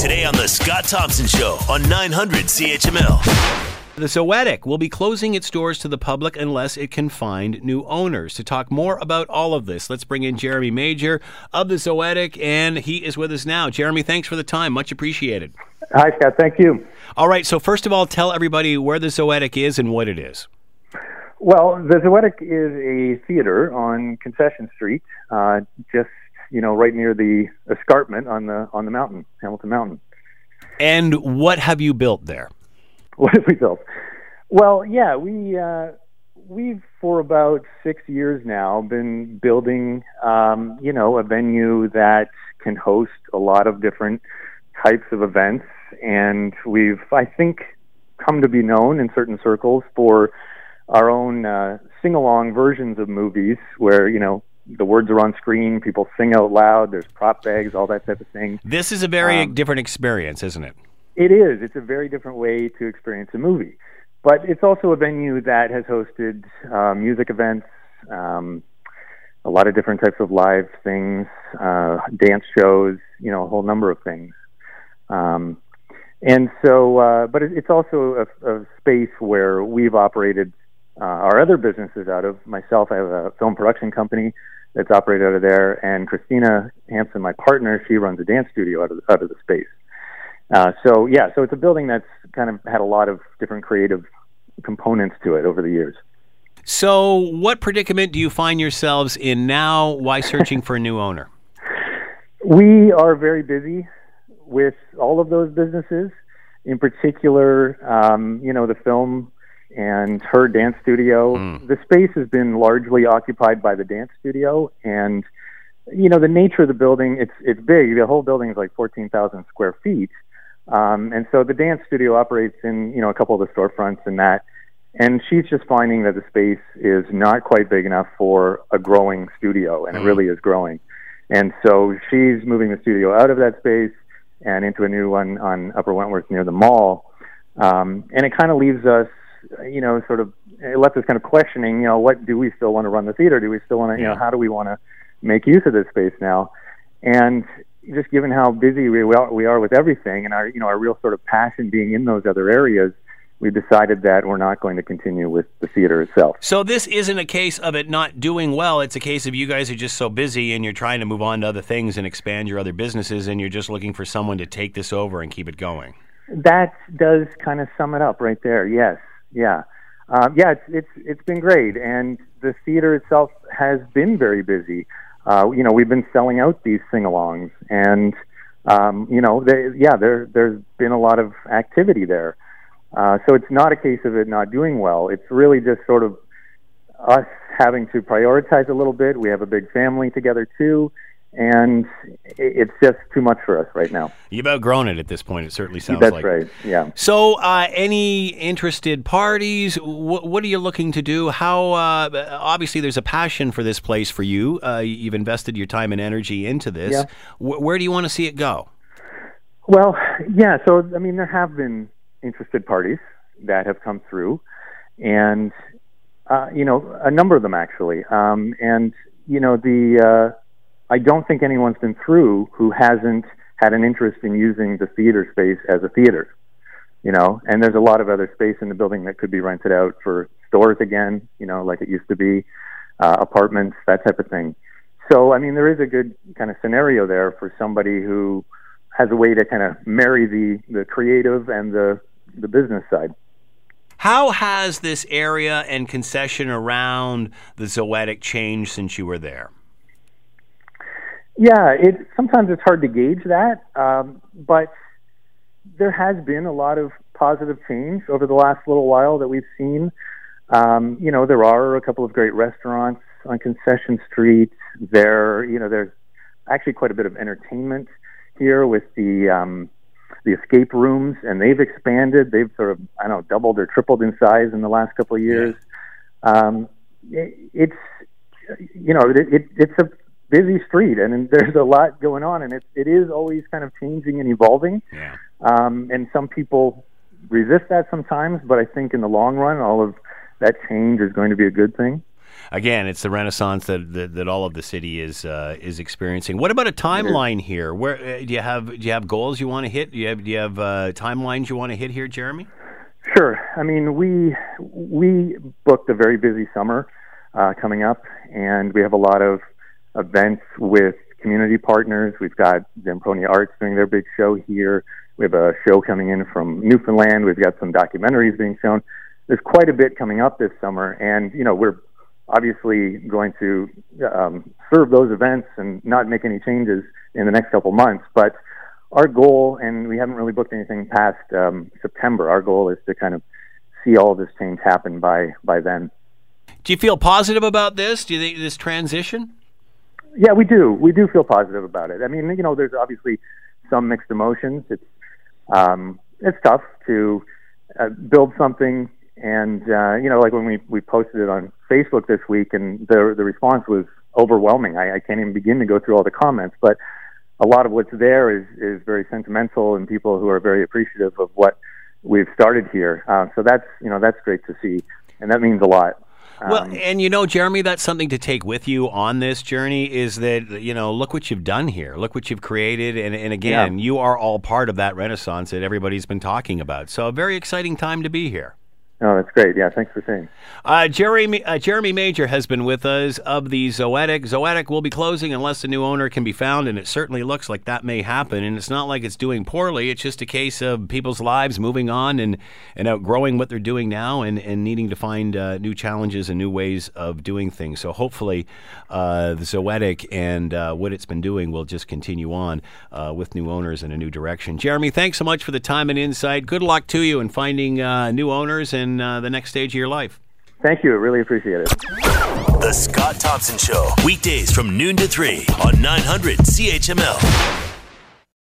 Today on The Scott Thompson Show on 900 CHML. The Zoetic will be closing its doors to the public unless it can find new owners. To talk more about all of this, let's bring in Jeremy Major of the Zoetic, and he is with us now. Jeremy, thanks for the time. Much appreciated. Hi, Scott. Thank you. All right, so first of all, tell everybody where the Zoetic is and what it is. Well, the Zoetic is a theater on Concession Street, uh, just you know, right near the escarpment on the on the mountain, Hamilton Mountain. And what have you built there? What have we built? Well, yeah, we uh, we've for about six years now been building, um, you know, a venue that can host a lot of different types of events, and we've, I think, come to be known in certain circles for our own uh, sing-along versions of movies, where you know the words are on screen, people sing out loud, there's prop bags, all that type of thing. This is a very um, different experience, isn't it? It is. It's a very different way to experience a movie. But it's also a venue that has hosted uh, music events, um, a lot of different types of live things, uh, dance shows, you know, a whole number of things. Um, and so, uh, but it's also a, a space where we've operated uh, our other businesses out of. Myself, I have a film production company that's operated out of there, and Christina Hampson, my partner, she runs a dance studio out of out of the space. Uh, so yeah, so it's a building that's kind of had a lot of different creative components to it over the years. So, what predicament do you find yourselves in now? Why searching for a new owner? We are very busy with all of those businesses. In particular, um, you know, the film and her dance studio. Mm. The space has been largely occupied by the dance studio, and you know, the nature of the building. It's it's big. The whole building is like fourteen thousand square feet. Um, and so the dance studio operates in, you know, a couple of the storefronts and that. And she's just finding that the space is not quite big enough for a growing studio, and mm-hmm. it really is growing. And so she's moving the studio out of that space and into a new one on Upper Wentworth near the mall. Um, and it kind of leaves us, you know, sort of, it left us kind of questioning, you know, what do we still want to run the theater? Do we still want to, you know, how do we want to make use of this space now? And just given how busy we are, we are with everything and our you know our real sort of passion being in those other areas we decided that we're not going to continue with the theater itself. So this isn't a case of it not doing well. It's a case of you guys are just so busy and you're trying to move on to other things and expand your other businesses, and you're just looking for someone to take this over and keep it going. That does kind of sum it up right there. Yes, yeah, um, yeah. It's it's it's been great, and the theater itself has been very busy uh, you know, we've been selling out these sing-alongs, and um, you know, they, yeah, there there's been a lot of activity there. Uh, so it's not a case of it not doing well. It's really just sort of us having to prioritize a little bit. We have a big family together too, and it's just too much for us right now. You've outgrown it at this point. It certainly sounds like That's like. right. Yeah. So, uh, any interested parties? Wh- what are you looking to do? How? Uh, obviously, there's a passion for this place for you. Uh, you've invested your time and energy into this. Yeah. Wh- where do you want to see it go? Well, yeah. So, I mean, there have been interested parties that have come through, and uh, you know, a number of them actually. Um, and you know, the uh, I don't think anyone's been through who hasn't had an interest in using the theater space as a theater. You know, and there's a lot of other space in the building that could be rented out for stores again, you know, like it used to be, uh, apartments, that type of thing. So, I mean, there is a good kind of scenario there for somebody who has a way to kind of marry the, the creative and the, the business side. How has this area and concession around the Zoetic changed since you were there? Yeah, it sometimes it's hard to gauge that, um, but there has been a lot of positive change over the last little while that we've seen. Um, you know, there are a couple of great restaurants on Concession Street. There, you know, there's actually quite a bit of entertainment here with the um, the escape rooms, and they've expanded. They've sort of, I don't know, doubled or tripled in size in the last couple of years. Yeah. Um, it, it's, you know, it, it, it's a busy street, and there's a lot going on, and it it is always kind of changing and evolving. Yeah. Um, and some people resist that sometimes, but I think in the long run, all of that change is going to be a good thing. again, it's the renaissance that, that, that all of the city is uh, is experiencing. What about a timeline here? Where uh, do you have do you have goals you want to hit? Do you have do you have uh, timelines you want to hit here, Jeremy? Sure. I mean, we we booked a very busy summer uh, coming up, and we have a lot of events with community partners. We've got Zamponia Arts doing their big show here. We have a show coming in from Newfoundland. We've got some documentaries being shown. There's quite a bit coming up this summer, and you know we're obviously going to um, serve those events and not make any changes in the next couple months. But our goal, and we haven't really booked anything past um, September. Our goal is to kind of see all this change happen by by then. Do you feel positive about this? Do you think this transition? Yeah, we do. We do feel positive about it. I mean, you know, there's obviously some mixed emotions. It's um, it's tough to uh, build something, and uh, you know, like when we we posted it on Facebook this week, and the the response was overwhelming. I, I can't even begin to go through all the comments, but a lot of what's there is is very sentimental, and people who are very appreciative of what we've started here. Uh, so that's you know that's great to see, and that means a lot. Well, um, and you know, Jeremy, that's something to take with you on this journey is that, you know, look what you've done here. Look what you've created. And, and again, yeah. you are all part of that renaissance that everybody's been talking about. So, a very exciting time to be here. Oh, that's great. Yeah, thanks for saying. Uh, Jeremy, uh, Jeremy Major has been with us of the Zoetic. Zoetic will be closing unless a new owner can be found, and it certainly looks like that may happen. And it's not like it's doing poorly. It's just a case of people's lives moving on and, and outgrowing what they're doing now and, and needing to find uh, new challenges and new ways of doing things. So hopefully uh, the Zoetic and uh, what it's been doing will just continue on uh, with new owners in a new direction. Jeremy, thanks so much for the time and insight. Good luck to you in finding new owners and in uh, the next stage of your life. Thank you. I really appreciate it. The Scott Thompson Show, weekdays from noon to 3 on 900 CHML.